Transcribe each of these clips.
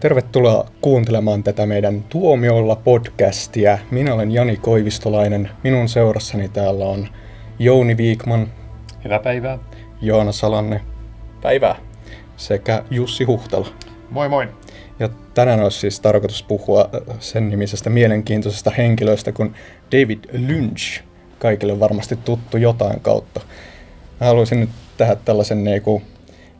Tervetuloa kuuntelemaan tätä meidän Tuomiolla podcastia. Minä olen Jani Koivistolainen. Minun seurassani täällä on Jouni Viikman. Hyvää päivää. Joona Salanne. Päivää. Sekä Jussi Huhtala. Moi moi. Ja tänään olisi siis tarkoitus puhua sen nimisestä mielenkiintoisesta henkilöstä kuin David Lynch. Kaikille varmasti tuttu jotain kautta. Mä haluaisin nyt tehdä tällaisen niinku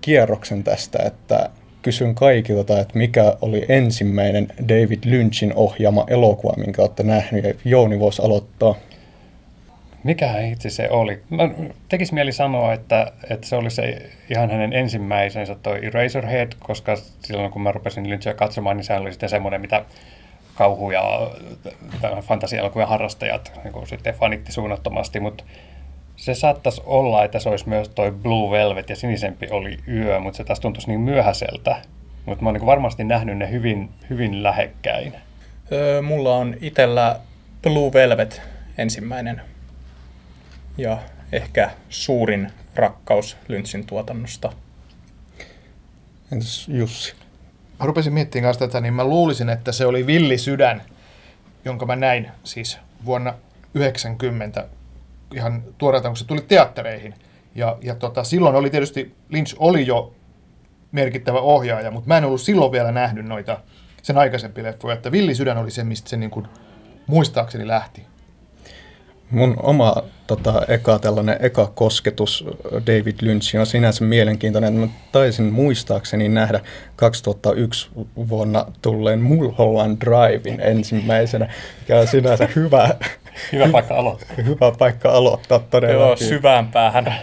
kierroksen tästä, että kysyn kaikilta, että mikä oli ensimmäinen David Lynchin ohjaama elokuva, minkä olette nähnyt, ja Jouni voisi aloittaa. Mikä itse se oli? Mä tekis mieli sanoa, että, että se oli se ihan hänen ensimmäisensä toi Eraserhead, koska silloin kun mä rupesin Lynchia katsomaan, niin se oli sitten semmoinen, mitä kauhu- ja fantasiaelokuvien harrastajat niin sitten fanitti suunnattomasti, mutta se saattaisi olla, että se olisi myös toi Blue Velvet ja sinisempi oli yö, mutta se taas tuntuisi niin myöhäiseltä. Mutta mä oon niin varmasti nähnyt ne hyvin, hyvin lähekkäin. Öö, mulla on itellä Blue Velvet ensimmäinen ja ehkä suurin rakkaus Lynchin tuotannosta. Entäs Jussi? Mä rupesin miettimään kanssa tätä, niin mä luulisin, että se oli Villi Sydän, jonka mä näin siis vuonna 90 ihan tuoreelta, kun se tuli teattereihin. Ja, ja tota, silloin oli tietysti, Lynch oli jo merkittävä ohjaaja, mutta mä en ollut silloin vielä nähnyt noita sen aikaisempia leffoja, että Villi Sydän oli se, mistä se niin kuin, muistaakseni lähti. Mun oma tota, eka tällainen eka kosketus David Lynchiin on sinänsä mielenkiintoinen. Mä taisin muistaakseni nähdä 2001 vuonna tulleen Mulholland Drivein ensimmäisenä, mikä on sinänsä hyvä, hyvä paikka aloittaa. hyvä paikka aloittaa todella. Joo, syvään päähän.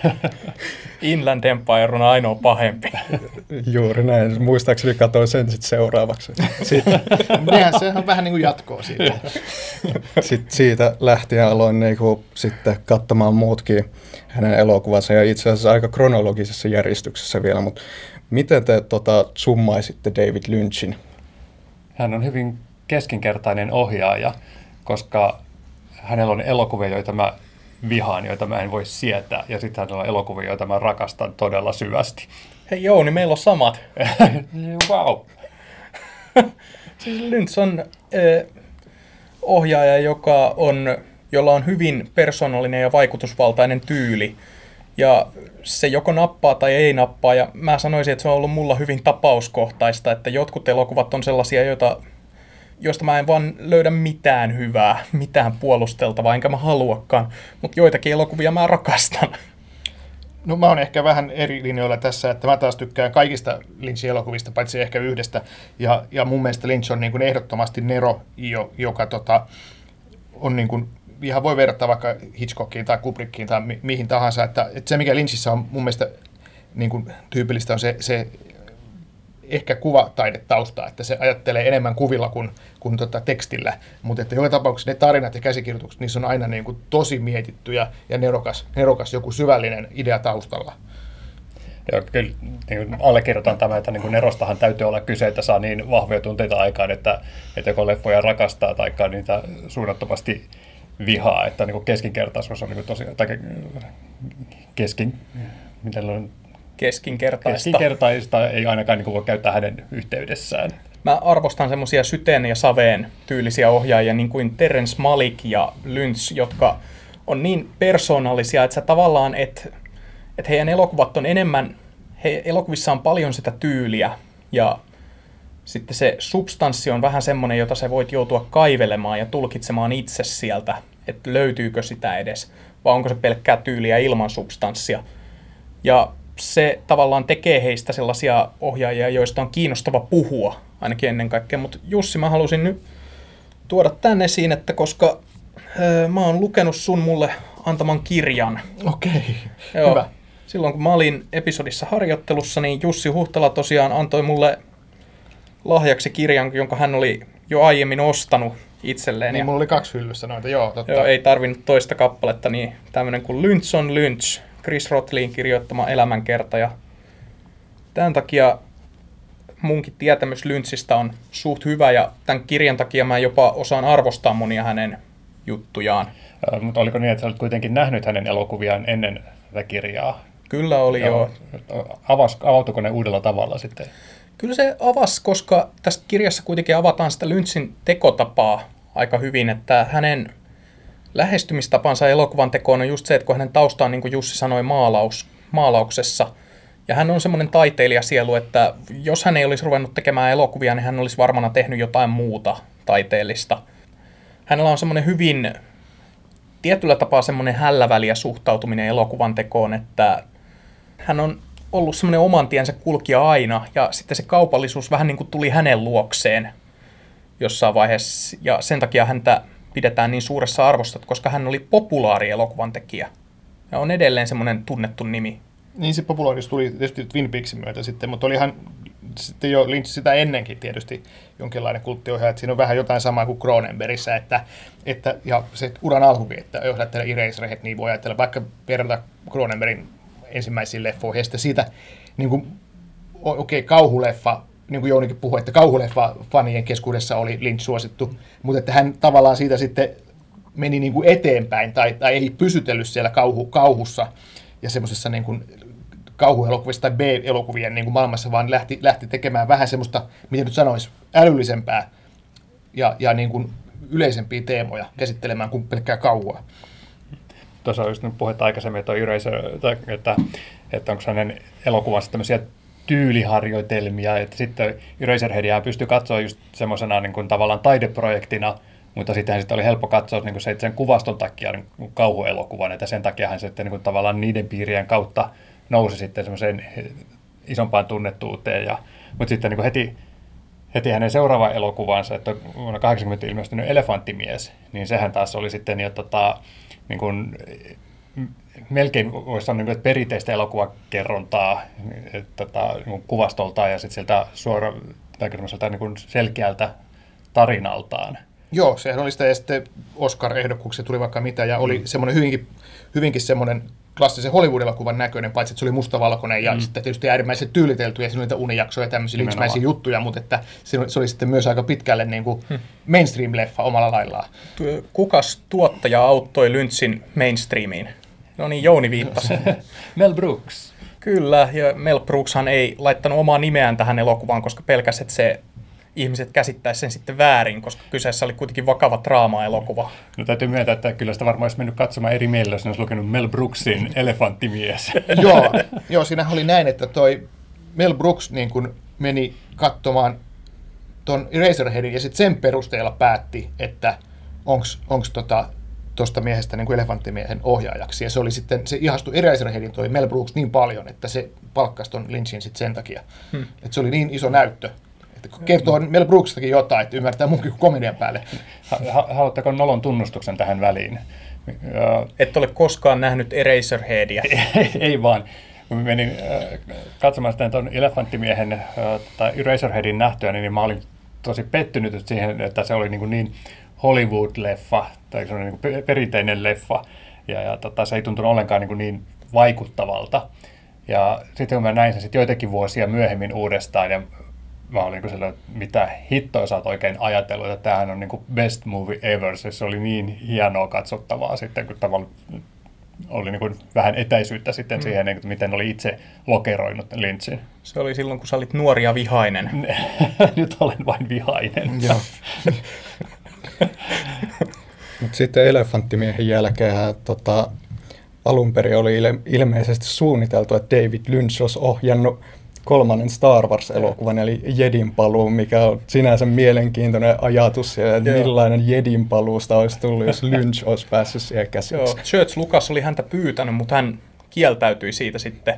Inland Empire on ainoa pahempi. Juuri näin. Muistaakseni katsoin sen sitten seuraavaksi. Sitten, Nehän se on vähän niin kuin jatkoa siitä. sitten siitä lähtien aloin niinku sitten katsomaan muutkin hänen elokuvansa ja itse asiassa aika kronologisessa järjestyksessä vielä, mutta miten te tota, summaisitte David Lynchin? Hän on hyvin keskinkertainen ohjaaja, koska hänellä on elokuvia, joita mä vihaan, joita mä en voi sietää, ja sitten hänellä on elokuvia, joita mä rakastan todella syvästi. Hei joo, niin meillä on samat. wow. siis Lynch on eh, ohjaaja, joka on, jolla on hyvin persoonallinen ja vaikutusvaltainen tyyli. Ja se joko nappaa tai ei nappaa, ja mä sanoisin, että se on ollut mulla hyvin tapauskohtaista, että jotkut elokuvat on sellaisia, joita josta mä en vaan löydä mitään hyvää, mitään puolusteltavaa, enkä mä haluakaan. Mutta joitakin elokuvia mä rakastan. No mä oon ehkä vähän eri linjoilla tässä, että mä taas tykkään kaikista Lynchin elokuvista, paitsi ehkä yhdestä. Ja, ja mun mielestä Lynch on niin kuin ehdottomasti Nero, jo, joka tota, on niin kuin, ihan voi verrata vaikka Hitchcockiin tai Kubrickiin tai mi- mihin tahansa. Että, että se mikä Lynchissä on mun mielestä niin kuin, tyypillistä on se, se ehkä kuvataidetausta, että se ajattelee enemmän kuvilla kuin, kuin tota tekstillä, mutta että joka tapauksessa ne tarinat ja käsikirjoitukset, niissä on aina niin kuin tosi mietitty ja, ja nerokas, nerokas joku syvällinen idea taustalla. Joo, kyllä niin allekirjoitan tämä, että niin Nerostahan täytyy olla kyse, että saa niin vahvoja tunteita aikaan, että, että joko leffoja rakastaa tai niitä suunnattomasti vihaa, että niin keskinkertaisuus on niin tosi, tai keskin, miten on keskinkertaista. Keskinkertaista ei ainakaan niin voi käyttää hänen yhteydessään. Mä arvostan semmoisia syteen ja saveen tyylisiä ohjaajia, niin kuin Terence Malik ja Lynch, jotka on niin persoonallisia, että sä tavallaan, että et heidän elokuvat on enemmän, he, elokuvissa on paljon sitä tyyliä, ja sitten se substanssi on vähän semmoinen, jota sä voit joutua kaivelemaan ja tulkitsemaan itse sieltä, että löytyykö sitä edes, vai onko se pelkkää tyyliä ilman substanssia. Ja se tavallaan tekee heistä sellaisia ohjaajia, joista on kiinnostava puhua, ainakin ennen kaikkea. Mutta Jussi, mä halusin nyt tuoda tänne esiin, että koska öö, mä oon lukenut sun mulle antaman kirjan. Okei, Joo. hyvä. Silloin kun mä olin episodissa harjoittelussa, niin Jussi Huhtala tosiaan antoi mulle lahjaksi kirjan, jonka hän oli jo aiemmin ostanut itselleen. Niin, ja... mulla oli kaksi hyllyssä noita, joo, totta. Joo, ei tarvinnut toista kappaletta, niin tämmöinen kuin Lynch on Lynch, Chris Rotlin kirjoittama elämänkerta. Ja tämän takia munkin tietämys Lynchistä on suht hyvä ja tämän kirjan takia mä jopa osaan arvostaa monia hänen juttujaan. Äh, mutta oliko niin, että sä olet kuitenkin nähnyt hänen elokuviaan ennen tätä kirjaa? Kyllä oli joo. Avaus, avautuiko ne uudella tavalla sitten? Kyllä se avasi, koska tässä kirjassa kuitenkin avataan sitä Lynchin tekotapaa aika hyvin, että hänen lähestymistapansa elokuvan tekoon on just se, että kun hänen taustaan, niin kuin Jussi sanoi, maalaus, maalauksessa, ja hän on semmoinen taiteilijasielu, että jos hän ei olisi ruvennut tekemään elokuvia, niin hän olisi varmana tehnyt jotain muuta taiteellista. Hänellä on semmoinen hyvin, tietyllä tapaa semmoinen hälläväliä suhtautuminen elokuvan tekoon, että hän on ollut semmoinen oman tiensä kulkija aina, ja sitten se kaupallisuus vähän niin kuin tuli hänen luokseen jossain vaiheessa, ja sen takia häntä pidetään niin suuressa arvossa, koska hän oli populaari elokuvan tekijä. Ja on edelleen semmoinen tunnettu nimi. Niin se populaarisuus tuli tietysti Twin Peaksin myötä sitten, mutta olihan sitten jo Lynch sitä ennenkin tietysti jonkinlainen kulttiohjaaja, että siinä on vähän jotain samaa kuin Cronenbergissä, että, että ja se uran alkukin, että jos ajattelee Eraserhead, niin voi ajatella vaikka verrata Cronenbergin ensimmäisiin leffoihin, ja sitten siitä niin kuin, okei, okay, kauhuleffa, niin kuin Jounikin puhui, että kauhuleffa fanien keskuudessa oli Lynch suosittu, mutta että hän tavallaan siitä sitten meni niin kuin eteenpäin tai, tai ei pysytellyt siellä kauhu, kauhussa ja semmoisessa niin kuin kauhuelokuvissa tai B-elokuvien niin kuin maailmassa, vaan lähti, lähti tekemään vähän semmoista, miten nyt sanoisi, älyllisempää ja, ja niin kuin yleisempiä teemoja käsittelemään kuin pelkkää kauhua. Tuossa on just puhetta aikaisemmin, että, Eraser, että, että onko hänen elokuvansa tämmöisiä tyyliharjoitelmia, että sitten Eraserheadia pystyy katsoa just semmoisena niin kuin tavallaan taideprojektina, mutta sittenhän sitten oli helppo katsoa niin kuin se, sen kuvaston takia niin kauhuelokuvan, että sen takia hän sitten niin kuin tavallaan niiden piirien kautta nousi sitten semmoiseen isompaan tunnettuuteen. Ja, mutta sitten niin kuin heti, heti hänen seuraava elokuvansa, että vuonna 80 ilmestynyt Elefanttimies, niin sehän taas oli sitten jo tota, niin kuin, melkein voisi sanoa niin kuin, että perinteistä elokuvakerrontaa että, tota, niin kuvastoltaan ja sitten sieltä suora, tai niin kuin selkeältä tarinaltaan. Joo, sehän oli sitä, ja sitten Oscar-ehdokkuuksia tuli vaikka mitä, ja oli mm. semmoinen hyvinkin, hyvinkin semmoinen klassisen Hollywood-elokuvan näköinen, paitsi että se oli mustavalkoinen ja mm. sitten tietysti äärimmäisen tyylitelty ja siinä oli niitä unijaksoja ja tämmöisiä liksmäisiä juttuja, mutta että se, se oli sitten myös aika pitkälle niin kuin hmm. mainstream-leffa omalla laillaan. Kukas tuottaja auttoi Lynchin mainstreamiin? No niin, Jouni viittasi. Mel Brooks. Kyllä, ja Mel Brookshan ei laittanut omaa nimeään tähän elokuvaan, koska pelkäs, että se ihmiset käsittäisi sen sitten väärin, koska kyseessä oli kuitenkin vakava draama-elokuva. No täytyy myöntää, että kyllä sitä varmaan olisi mennyt katsomaan eri mielellä, jos olisi lukenut Mel Brooksin Elefanttimies. joo, joo, siinä oli näin, että toi Mel Brooks niin kuin meni katsomaan ton Eraserheadin ja sitten sen perusteella päätti, että onko tota, tuosta miehestä niin kuin elefanttimiehen ohjaajaksi. Ja se oli sitten, se ihastui Eraserheadin toi Mel Brooks niin paljon, että se palkkasi ton Lynchin sitten sen takia. Hmm. Että se oli niin iso näyttö, kertoo Mel Brooksistakin jotain, että ymmärtää munkin kuin komedian päälle. Haluatteko nolon tunnustuksen tähän väliin? Et ole koskaan nähnyt Eraserheadia. ei, ei vaan. Kun menin katsomaan sitä tuon Elefanttimiehen tai Eraserheadin nähtyä, niin mä olin tosi pettynyt siihen, että se oli niin, niin Hollywood-leffa, tai se oli niin perinteinen leffa, ja, ja tota, se ei tuntunut ollenkaan niin, niin vaikuttavalta. Ja sitten kun mä näin sen sitten joitakin vuosia myöhemmin uudestaan, ja mä olin niin sellainen, että mitä hittoa sä oot oikein ajatellut, että tämähän on niin kuin best movie ever. Se oli niin hienoa katsottavaa sitten, kun tavallaan oli niin kuin vähän etäisyyttä sitten mm. siihen, että miten oli itse lokeroinut Lynchin. Se oli silloin, kun sä olit nuori ja vihainen. Nyt olen vain vihainen. Joo. Mut sitten Elefanttimiehen jälkeen tota, alun perin oli ilme- ilmeisesti suunniteltu, että David Lynch olisi ohjannut kolmannen Star Wars-elokuvan, eli Jedin paluu, mikä on sinänsä mielenkiintoinen ajatus, ja Joo. millainen Jedin paluusta olisi tullut, jos Lynch olisi päässyt siihen käsiksi. Joo, Church Lucas oli häntä pyytänyt, mutta hän kieltäytyi siitä sitten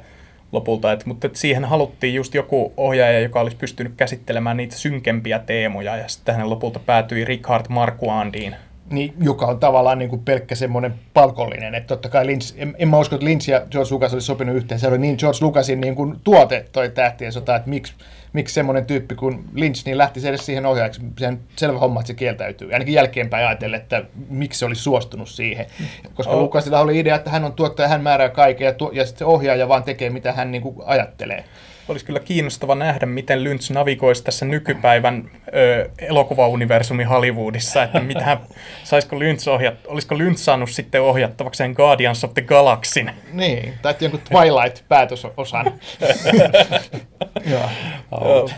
lopulta, et, mutta et siihen haluttiin just joku ohjaaja, joka olisi pystynyt käsittelemään niitä synkempiä teemoja, ja sitten hän lopulta päätyi Richard Marquandiin, niin, joka on tavallaan niin kuin pelkkä semmoinen palkollinen. Että totta kai Lynch, en, en mä usko, että Lynch ja George Lucas olisi sopinut yhteen. Se oli niin George Lucasin niin kuin tuote toi tähtien sota, että miksi, miksi semmoinen tyyppi kuin Lynch niin lähti edes siihen ohjaajaksi. Sehän selvä homma, että se kieltäytyy. Ainakin jälkeenpäin ajatellen, että miksi se olisi suostunut siihen. Koska oh. Lucasilla oli idea, että hän on tuottaja, hän määrää kaiken ja, tuo, ja sitten se ohjaaja vaan tekee, mitä hän niin kuin ajattelee. Olisi kyllä kiinnostava nähdä, miten Lynch navigoisi tässä nykypäivän ö, elokuvauniversumin Hollywoodissa, että mitä, saisiko Lynch ohjat, olisiko Lynch saanut sitten ohjattavakseen Guardians of the Galaxin. Niin, tai jonkun Twilight-päätösosan.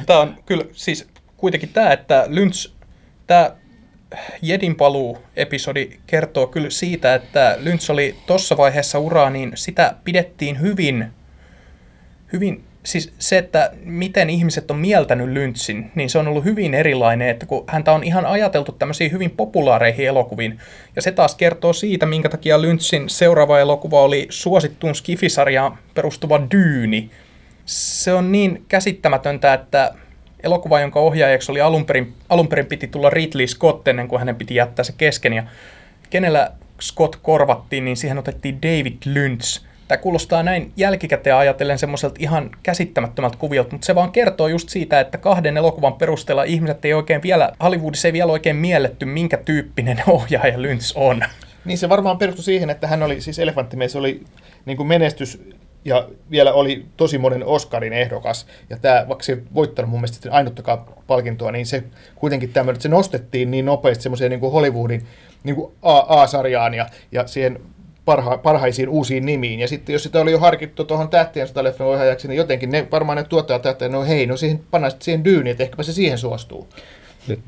Tämä on kyllä siis kuitenkin tämä, että Lynch, tämä Jedin paluu-episodi kertoo kyllä siitä, että Lynch oli tuossa vaiheessa uraa, niin sitä pidettiin hyvin, hyvin siis se, että miten ihmiset on mieltänyt Lynchin, niin se on ollut hyvin erilainen, että kun häntä on ihan ajateltu tämmöisiin hyvin populaareihin elokuviin, ja se taas kertoo siitä, minkä takia Lynchin seuraava elokuva oli suosittuun skifisarjaan perustuva Dyyni. Se on niin käsittämätöntä, että elokuva, jonka ohjaajaksi oli alun perin, alun perin piti tulla Ridley Scott ennen kuin hänen piti jättää se kesken, ja kenellä Scott korvattiin, niin siihen otettiin David Lynch – Tämä kuulostaa näin jälkikäteen ajatellen semmoiselta ihan käsittämättömältä kuviolta, mutta se vaan kertoo just siitä, että kahden elokuvan perusteella ihmiset ei oikein vielä, Hollywoodissa ei vielä oikein mielletty, minkä tyyppinen ohjaaja Lynch on. Niin se varmaan perustui siihen, että hän oli, siis Elefanttimies oli niin kuin menestys ja vielä oli tosi monen Oscarin ehdokas. Ja tämä, vaikka se voittanut mun mielestä ainuttakaan palkintoa, niin se kuitenkin tämmöinen, että se nostettiin niin nopeasti semmoiseen niin kuin Hollywoodin niin kuin A-sarjaan ja, ja siihen parha, parhaisiin uusiin nimiin. Ja sitten jos sitä oli jo harkittu tuohon tähtien sotaleffan ohjaajaksi, niin jotenkin ne, varmaan ne tuottajat ajattelivat, no hei, no siihen pannaan siihen dyyniin, että ehkäpä se siihen suostuu.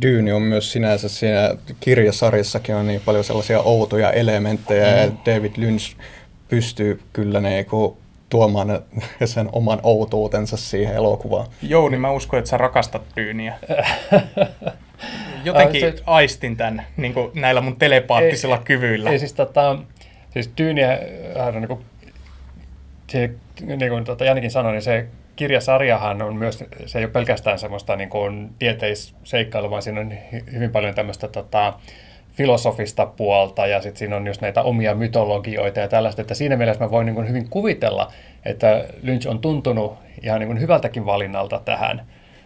Dyyni on myös sinänsä siinä kirjasarjassakin on niin paljon sellaisia outoja elementtejä, mm. ja David Lynch pystyy kyllä niinku tuomaan sen oman outuutensa siihen elokuvaan. Joo, niin mä uskon, että sä rakastat Dyyniä. Jotenkin se, aistin tämän niin näillä mun telepaattisilla ei, kyvyillä. Ei siis tota, Siis Tyyniä, äh, niin kuin, niin kuin tota Janikin sanoi, niin se kirjasarjahan on myös, se ei ole pelkästään semmoista niin kuin tieteisseikkailua, vaan siinä on hyvin paljon tämmöistä tota, filosofista puolta ja sitten siinä on just näitä omia mytologioita ja tällaista, että siinä mielessä mä voin niin kuin hyvin kuvitella, että Lynch on tuntunut ihan niin kuin hyvältäkin valinnalta tähän,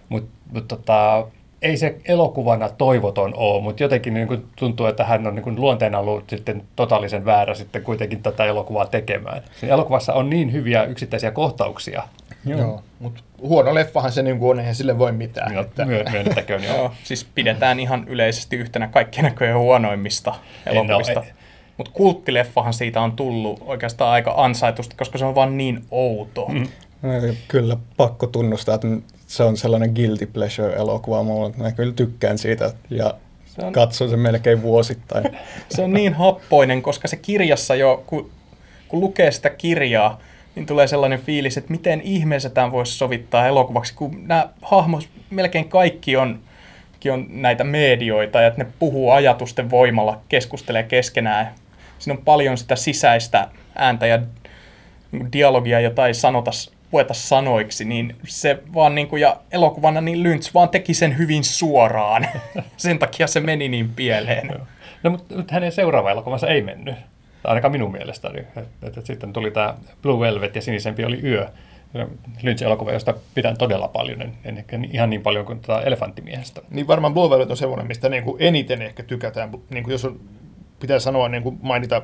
mutta mut, tota, ei se elokuvana toivoton ole, mutta jotenkin niin kuin tuntuu, että hän on niin kuin luonteena ollut sitten totaalisen väärä sitten kuitenkin tätä elokuvaa tekemään. Siinä elokuvassa on niin hyviä yksittäisiä kohtauksia. Joo, Joo mutta huono leffahan se niin on, eihän sille voi mitään. Joo, että... myönnettäköön, joo. joo. Siis pidetään ihan yleisesti yhtenä kaikkien näköjen huonoimmista elokuvista. Mutta kulttileffahan siitä on tullut oikeastaan aika ansaitusti, koska se on vaan niin outo. Mm. Kyllä pakko tunnustaa, että se on sellainen guilty pleasure-elokuva mulle. Mä kyllä tykkään siitä ja se on, katson sen melkein vuosittain. Se on niin happoinen, koska se kirjassa jo, kun, kun lukee sitä kirjaa, niin tulee sellainen fiilis, että miten ihmeessä tämän voisi sovittaa elokuvaksi, kun nämä hahmot, melkein kaikki on, on näitä medioita, ja että ne puhuu ajatusten voimalla, keskustelee keskenään. Siinä on paljon sitä sisäistä ääntä ja dialogia, jota ei sanota pueta sanoiksi, niin se vaan niin kuin, ja elokuvana niin Lynch vaan teki sen hyvin suoraan. sen takia se meni niin pieleen. No mutta hänen seuraava elokuvansa ei mennyt. Ainakaan minun mielestäni. Et, et sitten tuli tämä Blue Velvet ja Sinisempi oli yö. Lynch-elokuva, josta pidän todella paljon, en, en ihan niin paljon kuin tätä Elefanttimiehestä. Niin varmaan Blue Velvet on semmoinen, mistä niin kuin eniten ehkä tykätään. Niin kuin jos on, pitää sanoa, niin kuin mainita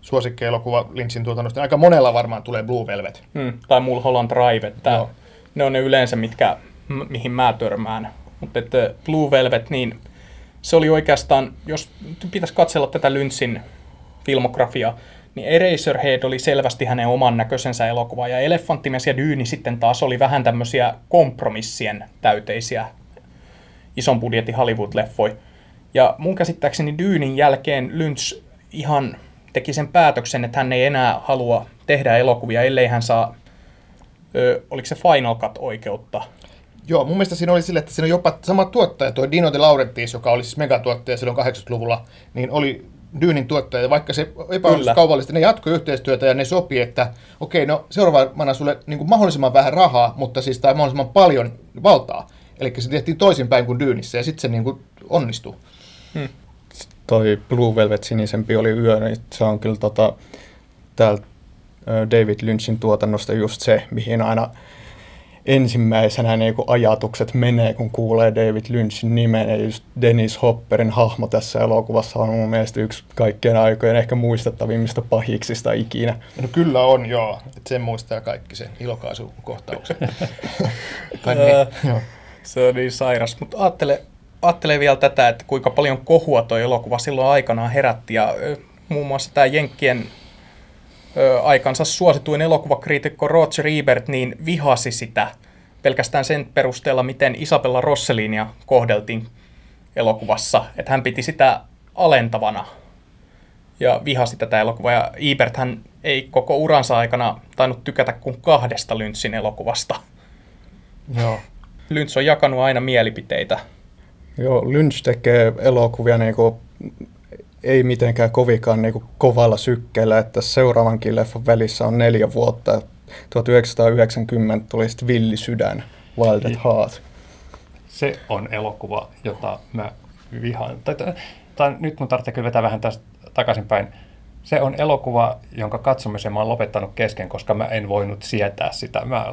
suosikkielokuva Lynchin tuotannosta, niin aika monella varmaan tulee Blue Velvet. Hmm. Tai Mulholland Drive, että ne on ne yleensä, mitkä, mihin mä törmään. Mutta että Blue Velvet, niin se oli oikeastaan, jos pitäisi katsella tätä Lynchin filmografiaa, niin Eraserhead oli selvästi hänen oman näköisensä elokuva, ja Elefanttimies ja Dyyni sitten taas oli vähän tämmöisiä kompromissien täyteisiä ison budjetin Hollywood-leffoja. Ja mun käsittääkseni Dyynin jälkeen Lynch ihan teki sen päätöksen, että hän ei enää halua tehdä elokuvia, ellei hän saa, ö, oliko se Final Cut-oikeutta. Joo, mun mielestä siinä oli sille, että siinä on jopa sama tuottaja, tuo Dino De Laurentiis, joka oli siis megatuottaja silloin 80-luvulla, niin oli Dyynin tuottaja, vaikka se epäonnistui kaupallisesti, ne jatkoi yhteistyötä ja ne sopi, että okei, no seuraavana sulle niin kuin mahdollisimman vähän rahaa, mutta siis tai mahdollisimman paljon valtaa. Eli se tehtiin toisinpäin kuin Dyynissä ja sitten se niin kuin onnistui. Hmm toi Blue Velvet sinisempi oli yö, niin se on kyllä tota, täältä David Lynchin tuotannosta just se, mihin aina ensimmäisenä niin kuin ajatukset menee, kun kuulee David Lynchin nimen. Ja just Dennis Hopperin hahmo tässä elokuvassa on mun mielestä yksi kaikkien aikojen ehkä muistettavimmista pahiksista ikinä. No kyllä on, joo. Et sen muistaa kaikki sen ilokaasukohtauksen. tai niin, joo. Se on niin sairas, mutta ajattele, ajattele vielä tätä, että kuinka paljon kohua tuo elokuva silloin aikanaan herätti. Ja muun muassa tämä Jenkkien ö, aikansa suosituin elokuvakriitikko Roger Ebert niin vihasi sitä pelkästään sen perusteella, miten Isabella Rosselinia kohdeltiin elokuvassa. Että hän piti sitä alentavana ja vihasi tätä elokuvaa. Ja Ebert hän ei koko uransa aikana tainnut tykätä kuin kahdesta Lynchin elokuvasta. joo. Lynch on jakanut aina mielipiteitä. Joo, Lynch tekee elokuvia niin kuin, ei mitenkään kovikaan niin kuin, kovalla sykkeellä, että seuraavankin leffan välissä on neljä vuotta. 1990 tuli sitten Villi sydän, Wild at Heart. Se on elokuva, jota mä vihaan. Tai, tai, tai nyt mun tarvitsee kyllä vetää vähän tästä takaisinpäin. Se on elokuva, jonka katsomisen mä oon lopettanut kesken, koska mä en voinut sietää sitä. Mä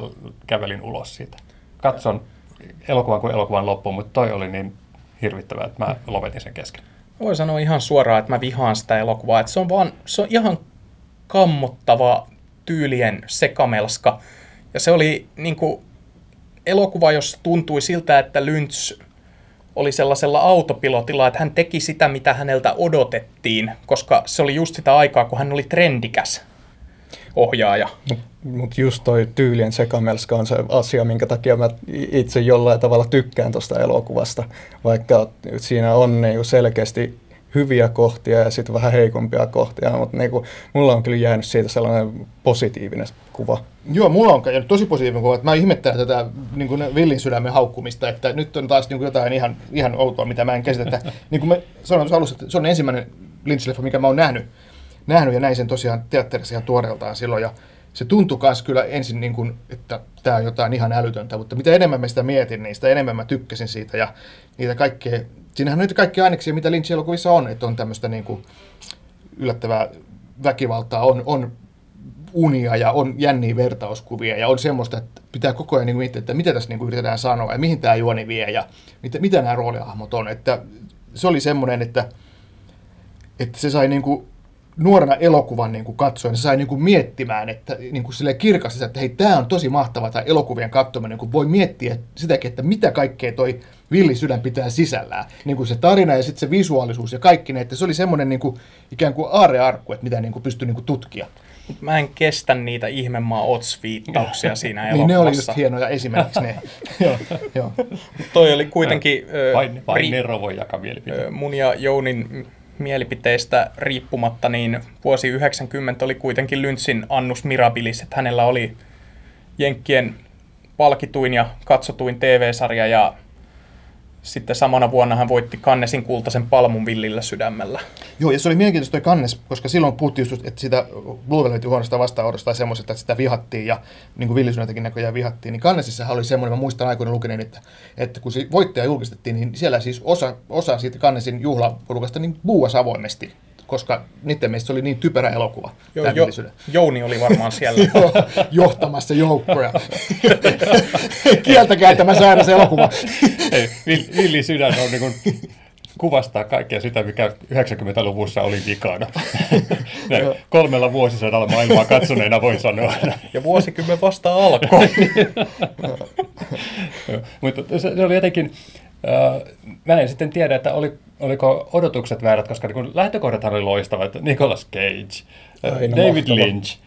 kävelin ulos siitä. Katson elokuvan kuin elokuvan loppuun, mutta toi oli niin hirvittävää, että mä lopetin sen kesken. Voi sanoa ihan suoraan, että mä vihaan sitä elokuvaa. Että se on vaan, se on ihan kammottava tyylien sekamelska. Ja se oli niin kuin, elokuva, jos tuntui siltä, että Lynch oli sellaisella autopilotilla, että hän teki sitä, mitä häneltä odotettiin, koska se oli just sitä aikaa, kun hän oli trendikäs ohjaaja. Mutta just toi tyylien sekamelska on se asia, minkä takia mä itse jollain tavalla tykkään tuosta elokuvasta, vaikka siinä on niinku selkeästi hyviä kohtia ja sitten vähän heikompia kohtia, mutta niinku, mulla on kyllä jäänyt siitä sellainen positiivinen kuva. Joo, mulla on jäänyt tosi positiivinen kuva, että mä ihmettelen tätä niin kuin villin sydämen haukkumista, että nyt on taas niin kuin jotain ihan, ihan outoa, mitä mä en käsitä. Että, niin kuin mä sanoin tuossa alussa, että se on ensimmäinen Lynch-leffa, mikä mä oon nähnyt, nähnyt ja näin sen tosiaan teatterissa ihan tuoreeltaan silloin. Ja se tuntui myös kyllä ensin, niin kuin, että tämä on jotain ihan älytöntä, mutta mitä enemmän mä sitä mietin, niin sitä enemmän mä tykkäsin siitä ja niitä kaikkea, siinähän on niitä kaikkia aineksia, mitä Lynch-elokuvissa on, että on tämmöistä niin kuin yllättävää väkivaltaa, on, on unia ja on jänniä vertauskuvia ja on semmoista, että pitää koko ajan niin miettiä, että mitä tässä niin kuin yritetään sanoa ja mihin tämä juoni vie ja mitä, mitä nämä roolihahmot on. Että se oli semmoinen, että, että se sai niin kuin nuorena elokuvan niin kuin katsoen, se sai niin kuin miettimään, että niin kuin sille kirkasti, että hei, tämä on tosi mahtavaa tämä elokuvien katsominen, kun voi miettiä sitäkin, että mitä kaikkea toi villi sydän pitää sisällään. Niin kuin se tarina ja sitten se visuaalisuus ja kaikki ne, että se oli semmoinen niin kuin, ikään kuin aarearkku, että mitä niin kuin pystyi niin kuin tutkia. Mut Mä en kestä niitä ihmemaa ots-viittauksia siinä Niin elokuvassa. ne oli just hienoja esimerkiksi ne. joo, joo. Toi oli kuitenkin Vain, vain ri- Nero voi jakaa mielipiteitä. ö, mun ja Jounin mielipiteistä riippumatta, niin vuosi 90 oli kuitenkin Lynchin annus mirabilis, että hänellä oli Jenkkien palkituin ja katsotuin TV-sarja ja sitten samana vuonna hän voitti Kannesin kultaisen palmun villillä sydämellä. Joo, ja se oli mielenkiintoista toi kannes, koska silloin puhuttiin just, että sitä Blue Velvetin huonosta vastaanotosta tai semmoisesta, että sitä vihattiin ja niin kuin villisynätäkin näköjään vihattiin, niin kannesissahan oli semmoinen, mä muistan aikoina lukeneen, että, että kun se voittaja julkistettiin, niin siellä siis osa, osa siitä kannesin juhlaporukasta niin buuas avoimesti, koska niiden mielestä se oli niin typerä elokuva. Jo, Villisydän. Jouni oli varmaan siellä. Joo, johtamassa joukkoja. Kieltäkää tämä säädös elokuva. Ei, vill- villi sydän on niin kuin, kuvastaa kaikkea sitä, mikä 90-luvussa oli vikana. Näin, kolmella vuosisadalla maailmaa katsoneena voi sanoa. ja vuosikymmen vasta alkoi. Mutta se, se oli jotenkin, äh, mä en sitten tiedä, että oli, oliko odotukset väärät, koska niin lähtökohdathan oli loistavat. Nicolas Cage, äh, Aina David mahtava. Lynch,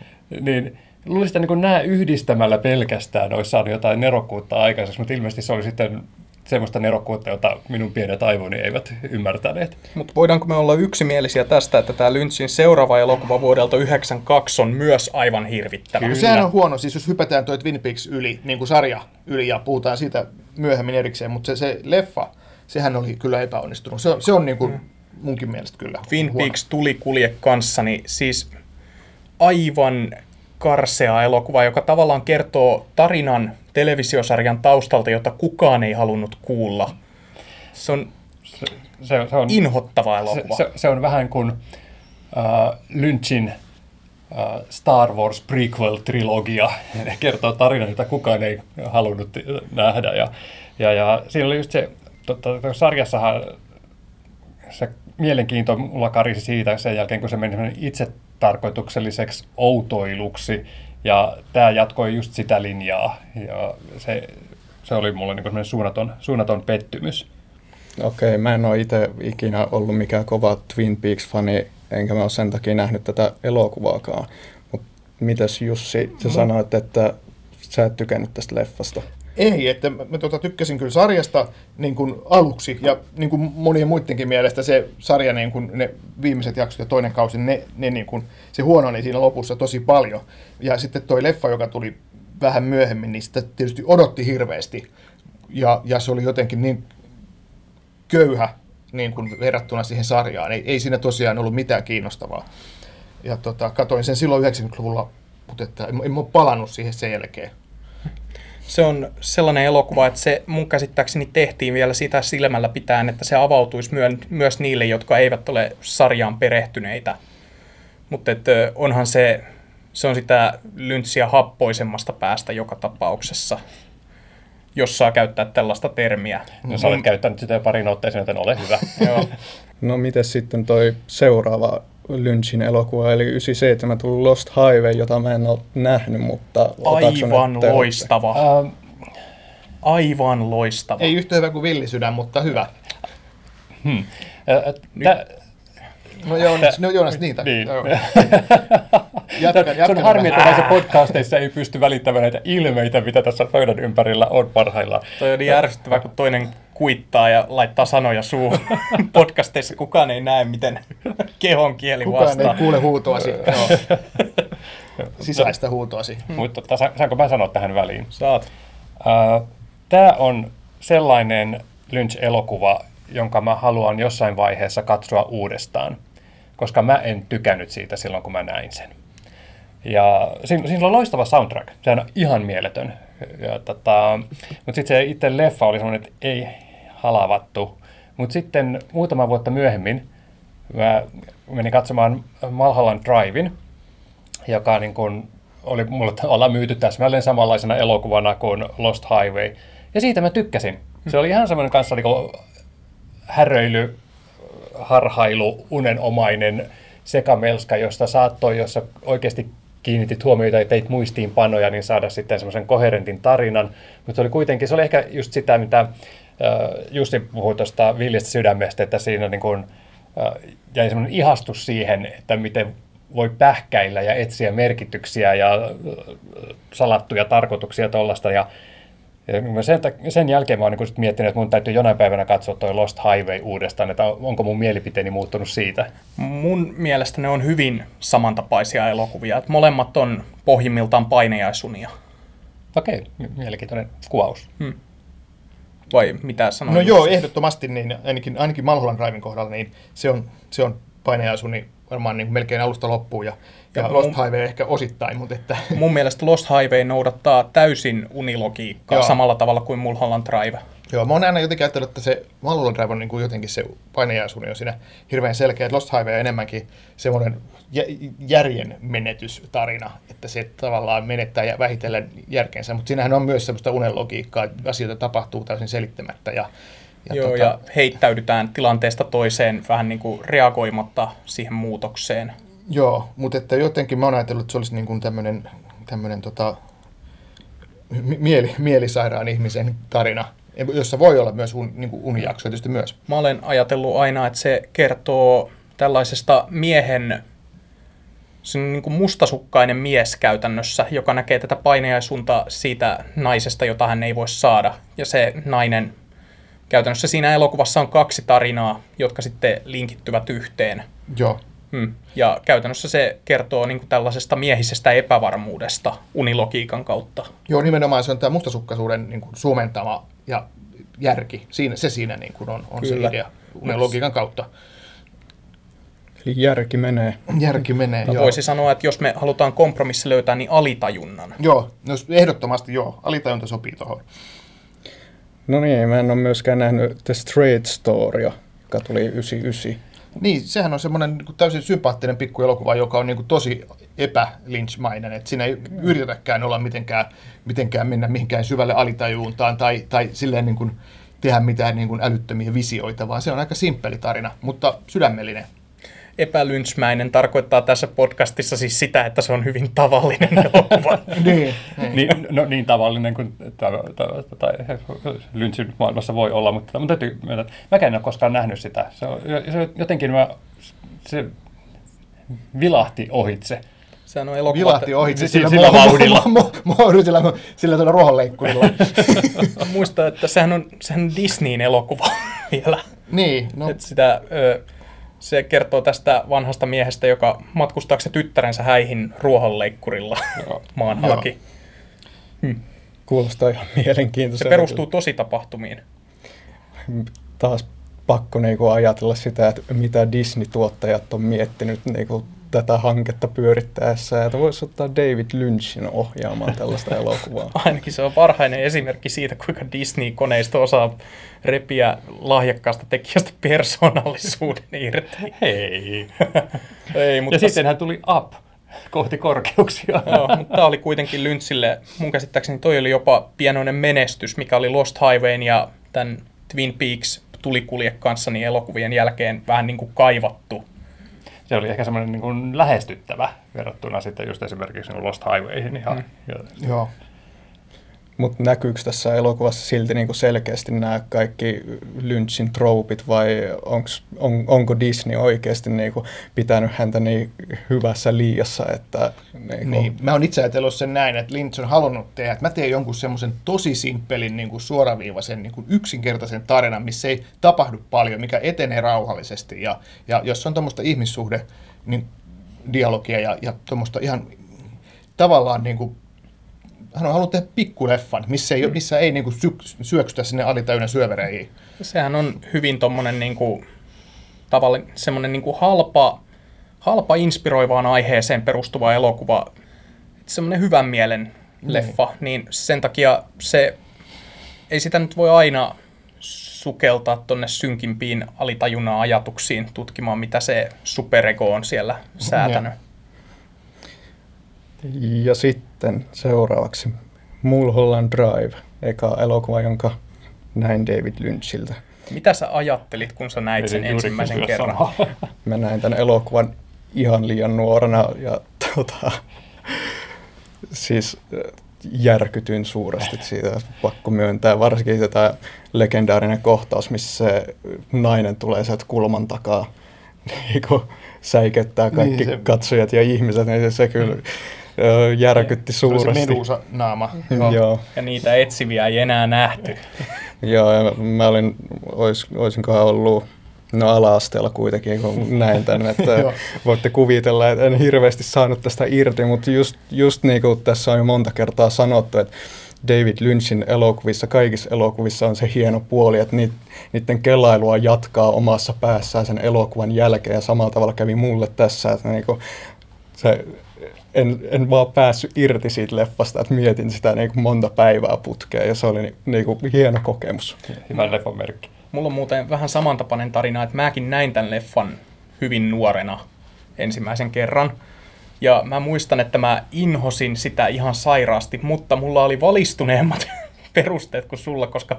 niin luulisin, että niin nämä yhdistämällä pelkästään olisi saanut jotain nerokkuutta aikaiseksi, mutta ilmeisesti se oli sitten semmoista nerokkuutta, jota minun pienet aivoni eivät ymmärtäneet. Mutta voidaanko me olla yksimielisiä tästä, että tämä Lynchin seuraava elokuva vuodelta 92 on myös aivan hirvittävä? Kyllä. Sehän on huono, siis jos hypätään toi Twin Peaks yli, niin kuin sarja yli, ja puhutaan siitä myöhemmin erikseen, mutta se, se leffa, sehän oli kyllä epäonnistunut. Se, on- se on niin kuin munkin mielestä kyllä Twin huono. Peaks tuli kulje kanssani, siis aivan karsea elokuva, joka tavallaan kertoo tarinan televisiosarjan taustalta, jota kukaan ei halunnut kuulla. Se on Se, se, se on, inhottava se, elokuva. se, se on vähän kuin äh, Lynchin uh, Star Wars prequel-trilogia. Kertoo tarinan, jota kukaan ei halunnut nähdä. Ja, ja, ja siinä oli just se, to, to, to, sarjassahan se mielenkiinto mulla karisi siitä sen jälkeen, kun se meni itse tarkoitukselliseksi outoiluksi. Ja tämä jatkoi just sitä linjaa. Ja se, se oli mulle niin suunnaton, suunnaton pettymys. Okei, mä en ole itse ikinä ollut mikään kova Twin Peaks-fani, enkä mä ole sen takia nähnyt tätä elokuvaakaan. Mutta mitäs Jussi, sä no. sanoit, että sä et tykännyt tästä leffasta? Ei, että mä, tota, tykkäsin kyllä sarjasta niin kuin aluksi ja niin kuin monien muidenkin mielestä se sarja, niin kuin ne viimeiset jaksot ja toinen kausi, ne, ne niin kuin, se huononi siinä lopussa tosi paljon. Ja sitten toi leffa, joka tuli vähän myöhemmin, niin sitä tietysti odotti hirveästi. Ja, ja se oli jotenkin niin köyhä niin kuin verrattuna siihen sarjaan. Ei, ei siinä tosiaan ollut mitään kiinnostavaa. Ja tota, katoin sen silloin 90-luvulla, mutta että en, en ole palannut siihen sen jälkeen. Se on sellainen elokuva, että se mun käsittääkseni tehtiin vielä sitä silmällä pitäen, että se avautuisi myö, myös niille, jotka eivät ole sarjaan perehtyneitä. Mutta onhan se, se on sitä lyntsiä happoisemmasta päästä joka tapauksessa jos saa käyttää tällaista termiä. No sä olet käyttänyt sitä jo parin otteeseen, joten ole hyvä. Joo. No miten sitten toi seuraava Lynchin elokuva, eli 97 tullut Lost Highway, jota mä en ole nähnyt, mutta... Aivan loistava. Ähm. Aivan loistava. Ei yhtä hyvä kuin Villisydän, mutta hyvä. Hmm. Äh, Nyt, No Joonas, no Joonas niitä. Niin. jatka, jatka se on harmi, että näissä podcasteissa ei pysty välittämään näitä ilmeitä, mitä tässä pöydän ympärillä on parhaillaan. Toi on niin ärsyttävää, kun toinen kuittaa ja laittaa sanoja suuhun. Podcasteissa kukaan ei näe, miten kehon kieli kukaan vastaa. Kukaan ei kuule huutoasi. Sisäistä huutoasi. Hmm. Mutta tota, saanko mä sanoa tähän väliin? Saat. Uh, Tämä on sellainen Lynch-elokuva, jonka mä haluan jossain vaiheessa katsoa uudestaan koska mä en tykännyt siitä silloin, kun mä näin sen. Ja siinä, siinä on loistava soundtrack, se on ihan mieletön. Ja, tota, mutta sitten se itse leffa oli semmoinen, että ei halavattu. Mutta sitten muutama vuotta myöhemmin mä menin katsomaan Malhallan Drivein, joka niin kun oli mulle olla myyty täsmälleen samanlaisena elokuvana kuin Lost Highway. Ja siitä mä tykkäsin. Se oli ihan semmoinen kanssa niin häröily harhailu, unenomainen sekamelska, josta saattoi, jossa oikeasti kiinnitit huomiota ja teit muistiinpanoja, niin saada sitten semmoisen koherentin tarinan. Mutta se oli kuitenkin, se oli ehkä just sitä, mitä Justi puhui tuosta viljestä sydämestä, että siinä niin kuin, jäi semmoinen ihastus siihen, että miten voi pähkäillä ja etsiä merkityksiä ja salattuja tarkoituksia tuollaista. Ja ja sen, sen jälkeen mä oon niin miettinyt, että mun täytyy jonain päivänä katsoa toi Lost Highway uudestaan, että onko mun mielipiteeni muuttunut siitä. Mun mielestä ne on hyvin samantapaisia elokuvia, että molemmat on pohjimmiltaan painejaisunia. Okei, mielenkiintoinen kuvaus. Hmm. Vai mitä sanoit? No joo, ehdottomasti, niin ainakin, ainakin Malholan Drivein kohdalla, niin se on, se on painejaisuni varmaan niin melkein alusta loppuun. Ja ja Lost mun, Highway ehkä osittain, mutta että... Mun mielestä Lost Highway noudattaa täysin unilogiikkaa Joo. samalla tavalla kuin Mulholland Drive. Joo, mä oon aina jotenkin ajatellut, että se Mulholland Drive on niin kuin jotenkin se painajaisuuni on siinä hirveän selkeä. Lost Highway on enemmänkin semmoinen järjen menetystarina, että se tavallaan menettää ja vähitellen järkensä, mutta siinähän on myös semmoista unenlogiikkaa, asioita tapahtuu täysin selittämättä ja ja, Joo, tota... ja heittäydytään tilanteesta toiseen vähän niin kuin reagoimatta siihen muutokseen. Joo, mutta että jotenkin mä oon ajatellut, että se olisi niin kuin tämmöinen, tämmöinen tota, mieli, mielisairaan ihmisen tarina, jossa voi olla myös un, niin kuin unijakso tietysti myös. Mä olen ajatellut aina, että se kertoo tällaisesta miehen, se on niin kuin mustasukkainen mies käytännössä, joka näkee tätä paineaisunta siitä naisesta, jota hän ei voi saada. Ja se nainen, käytännössä siinä elokuvassa on kaksi tarinaa, jotka sitten linkittyvät yhteen. Joo. Hmm. Ja käytännössä se kertoo niin kuin tällaisesta miehisestä epävarmuudesta unilogiikan kautta. Joo, nimenomaan se on tämä mustasukkaisuuden niin kuin suomentama ja järki. Siinä, se siinä niin kuin on, on se idea unilogiikan kautta. Eli järki menee. Järki menee, no, joo. Voisi sanoa, että jos me halutaan kompromissi löytää, niin alitajunnan. Joo, no, ehdottomasti joo. Alitajunta sopii tuohon. No niin, mä en ole myöskään nähnyt The Straight Storya, joka tuli 99. Niin, sehän on semmoinen niin täysin sympaattinen pikkuelokuva, joka on niin kuin tosi epä-lynchmainen, että siinä ei yritetäkään olla mitenkään, mitenkään mennä mihinkään syvälle alitajuuntaan tai, tai silleen niin kuin tehdä mitään niin kuin älyttömiä visioita, vaan se on aika simppeli tarina, mutta sydämellinen. Epälynchmäinen tarkoittaa tässä podcastissa siis sitä, että se on hyvin tavallinen elokuva. niin, niin, no, niin tavallinen kuin tai Lynchin maailmassa voi olla, mutta, mutta täytyy myöntää, että mäkään en ole koskaan nähnyt sitä. Se, on, se jotenkin mä, se vilahti ohitse. Sehän on elokuva. Vilahti ohitse sillä, sillä, sillä vauhdilla. sillä, sillä tuolla ruohonleikkurilla. Muista, että sehän on, sehän on Disneyn elokuva vielä. niin, no. Et sitä, ö, se kertoo tästä vanhasta miehestä, joka matkustaakseen tyttärensä häihin ruohonleikkurilla maan halki. Kuulostaa ihan mielenkiintoiselta. Se perustuu tositapahtumiin. Taas pakko niinku ajatella sitä, että mitä Disney-tuottajat on miettinyt niinku tätä hanketta pyörittäessä, että voisi ottaa David Lynchin ohjaamaan tällaista elokuvaa. Ainakin se on varhainen esimerkki siitä, kuinka Disney-koneisto osaa repiä lahjakkaasta tekijästä persoonallisuuden irti. Hei. Ei, mutta Ja sitten hän tuli up kohti korkeuksia. Joo, mutta tämä oli kuitenkin Lynchille, mun käsittääkseni toi oli jopa pienoinen menestys, mikä oli Lost Highwayn ja tämän Twin Peaks tulikulje kanssa niin elokuvien jälkeen vähän niin kuin kaivattu. Se oli ehkä semmoinen niin lähestyttävä verrattuna sitten just esimerkiksi niin Lost Highwayhin. Ja, mm. ja, Joo. Mutta näkyykö tässä elokuvassa silti niinku selkeästi nämä kaikki Lynchin troopit vai onks, on, onko Disney oikeasti niinku pitänyt häntä niin hyvässä liiassa, että niinku, Niin, mä oon itse ajatellut sen näin, että Lynch on halunnut tehdä, että mä teen jonkun semmoisen tosi simppelin, niin kuin suoraviivaisen, niin kuin yksinkertaisen tarinan, missä ei tapahdu paljon, mikä etenee rauhallisesti. Ja, ja jos on tuommoista ihmissuhde, niin dialogia ja, ja tuommoista ihan tavallaan niin kuin, hän on halunnut tehdä pikkuleffan, missä ei, missä ei niin kuin sy, syöksytä sinne alitäynnä syövereihin. Sehän on hyvin tommonen niin kuin, tavallaan semmoinen niin kuin halpa, halpa inspiroivaan aiheeseen perustuva elokuva, semmoinen hyvän mielen leffa, niin sen takia se, ei sitä nyt voi aina sukeltaa tonne synkimpiin alitajunnan ajatuksiin tutkimaan, mitä se superego on siellä säätänyt. Ja sitten seuraavaksi Mulholland Drive, eka elokuva, jonka näin David Lynchiltä. Mitä sä ajattelit, kun sä näit sen juuri ensimmäisen kerran? samaa. Mä näin tämän elokuvan ihan liian nuorena ja tota, siis järkytyin suuresti siitä, pakko myöntää. Varsinkin tämä legendaarinen kohtaus, missä se nainen tulee sieltä kulman takaa niin säikettää kaikki Niin, se- katsojat ja ihmiset, niin se kyllä järkytti Se oli se suuresti. medusa naama. Joo. Joo. Ja niitä etsiviä ei enää nähty. Joo, ja mä olin, ois, oisinkohan ollut, no ala-asteella kuitenkin, kun näin tämän, että voitte kuvitella, että en hirveästi saanut tästä irti, mutta just, just niin kuin tässä on jo monta kertaa sanottu, että David Lynchin elokuvissa, kaikissa elokuvissa on se hieno puoli, että niit, niiden kelailua jatkaa omassa päässään sen elokuvan jälkeen, ja samalla tavalla kävi mulle tässä, että niin kuin se, en, en vaan päässyt irti siitä leffasta, että mietin sitä niin kuin monta päivää putkea, ja se oli ni- niin kuin hieno kokemus. Hyvä leffan merkki. Mulla on muuten vähän samantapainen tarina, että mäkin näin tämän leffan hyvin nuorena ensimmäisen kerran. Ja mä muistan, että mä inhosin sitä ihan sairaasti, mutta mulla oli valistuneemmat perusteet kuin sulla, koska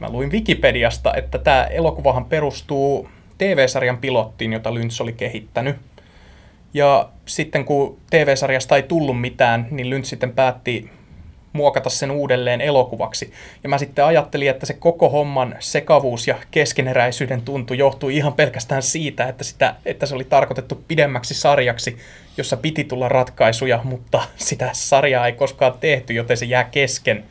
mä luin Wikipediasta, että tämä elokuvahan perustuu TV-sarjan pilottiin, jota Lynch oli kehittänyt. Ja sitten kun TV-sarjasta ei tullut mitään, niin Lynch sitten päätti muokata sen uudelleen elokuvaksi. Ja mä sitten ajattelin, että se koko homman sekavuus ja keskeneräisyyden tuntu johtui ihan pelkästään siitä, että, sitä, että se oli tarkoitettu pidemmäksi sarjaksi, jossa piti tulla ratkaisuja, mutta sitä sarjaa ei koskaan tehty, joten se jää kesken.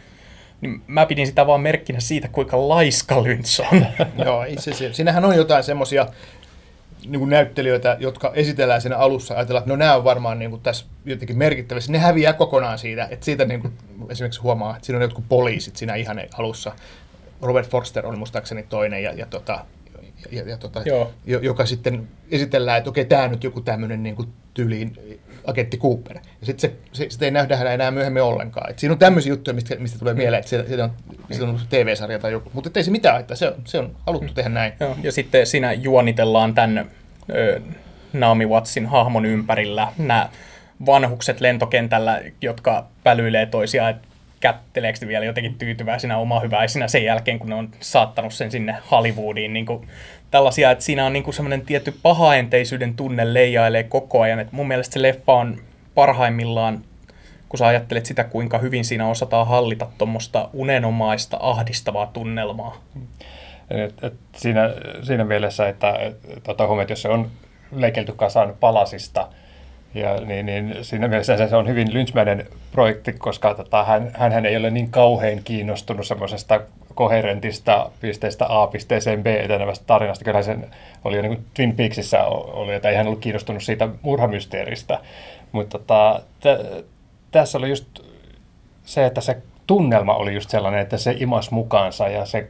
Niin mä pidin sitä vaan merkkinä siitä, kuinka laiska Lynch on. Joo, itse asiassa. Siinähän on jotain semmoisia niin näyttelijöitä, jotka esitellään siinä alussa, ajatellaan, että no nämä on varmaan niin kuin tässä jotenkin merkittävissä. Ne häviää kokonaan siitä, että siitä niin kuin, esimerkiksi huomaa, että siinä on jotkut poliisit siinä ihan alussa. Robert Forster on muistaakseni toinen, ja, ja, tota, ja, ja tota, Joo. joka sitten esitellään, että okei, tämä on nyt joku tämmöinen niin kuin tyyliin agentti Cooper. Ja sitten se, se, sitä ei nähdä enää myöhemmin ollenkaan. Et siinä on tämmöisiä juttuja, mistä, mistä tulee mieleen, että siellä, siellä on, siellä on TV-sarja tai joku. Mutta ei se mitään, että se, on- se on haluttu tehdä näin. Joo, ja sitten siinä juonitellaan tämän ö, Naomi Wattsin hahmon ympärillä. Nämä vanhukset lentokentällä, jotka pälyilee toisiaan, että kätteleekö ne vielä jotenkin tyytyväisinä oma hyväisinä sen jälkeen, kun ne on saattanut sen sinne Hollywoodiin. Niin kuin tällaisia, että siinä on niin kuin semmoinen tietty pahaenteisyyden tunne leijailee koko ajan. Et mun mielestä se leffa on parhaimmillaan, kun sä ajattelet sitä, kuinka hyvin siinä osataan hallita tuommoista unenomaista, ahdistavaa tunnelmaa. Et, et siinä, siinä mielessä, että et, tota, huomioon, jos se on leikelty kasaan palasista, ja, niin, niin siinä mielessä se on hyvin lynchmäinen projekti, koska tota, hän, hän ei ole niin kauhean kiinnostunut semmoisesta koherentista pisteestä A pisteeseen B etenevästä tarinasta. Kyllä se oli jo niin kuin Twin Peaksissä oli, että ei hän ollut kiinnostunut siitä murhamysteeristä. Mutta tota, t- tässä oli just se, että se tunnelma oli just sellainen, että se imas mukaansa ja se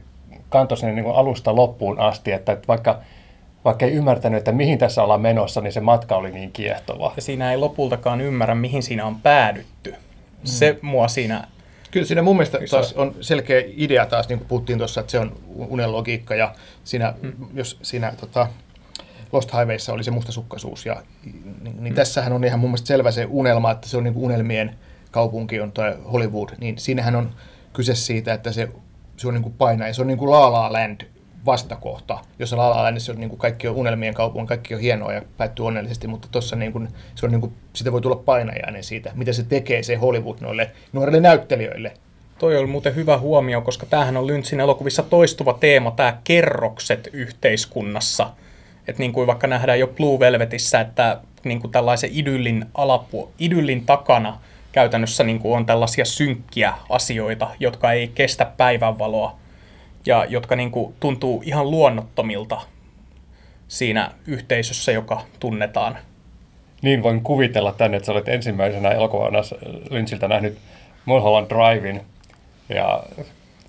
kantoi sinne niin kuin alusta loppuun asti, että vaikka, vaikka ei ymmärtänyt, että mihin tässä ollaan menossa, niin se matka oli niin kiehtova. Ja siinä ei lopultakaan ymmärrä, mihin siinä on päädytty. Mm. Se mua siinä Kyllä siinä mun mielestä taas on selkeä idea taas, niin kuin puhuttiin tuossa, että se on unen logiikka ja siinä, hmm. jos siinä tota, Lost Highwayssa oli se mustasukkaisuus ja niin, niin hmm. tässähän on ihan mun mielestä selvä se unelma, että se on niin kuin unelmien kaupunki on toi Hollywood, niin siinähän on kyse siitä, että se, se on niin kuin paina ja se on niin kuin La La Land vastakohta, Landissa on, niin kuin kaikki on unelmien kaupunki, kaikki on hienoa ja päättyy onnellisesti, mutta tuossa niin kuin, se on niin kuin, sitä voi tulla painajainen siitä, mitä se tekee se Hollywood noille nuorille näyttelijöille. Toi oli muuten hyvä huomio, koska tämähän on Lynchin elokuvissa toistuva teema, tämä kerrokset yhteiskunnassa. Että niin kuin vaikka nähdään jo Blue Velvetissä, että niin kuin tällaisen idyllin, alapu, idyllin takana käytännössä niin kuin on tällaisia synkkiä asioita, jotka ei kestä päivänvaloa ja jotka niin kuin tuntuu ihan luonnottomilta siinä yhteisössä, joka tunnetaan. Niin voin kuvitella tänne, että sä olet ensimmäisenä elokuvana Lynchiltä nähnyt Mulholland Drivein ja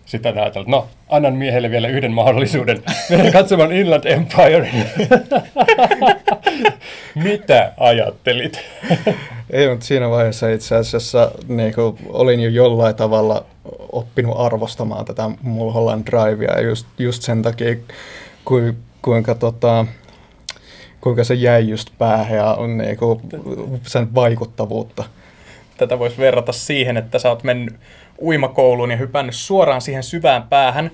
sitten ajatellut, no annan miehelle vielä yhden mahdollisuuden katsomaan Inland Empire. Mitä ajattelit? Ei, mutta siinä vaiheessa itse asiassa niin kuin, olin jo jollain tavalla oppinut arvostamaan tätä Mulholland Drivea just, just sen takia, kuin, kuinka, tota, kuinka se jäi just päähän ja on niin kuin, sen vaikuttavuutta. Tätä voisi verrata siihen, että sä oot mennyt uimakouluun ja hypännyt suoraan siihen syvään päähän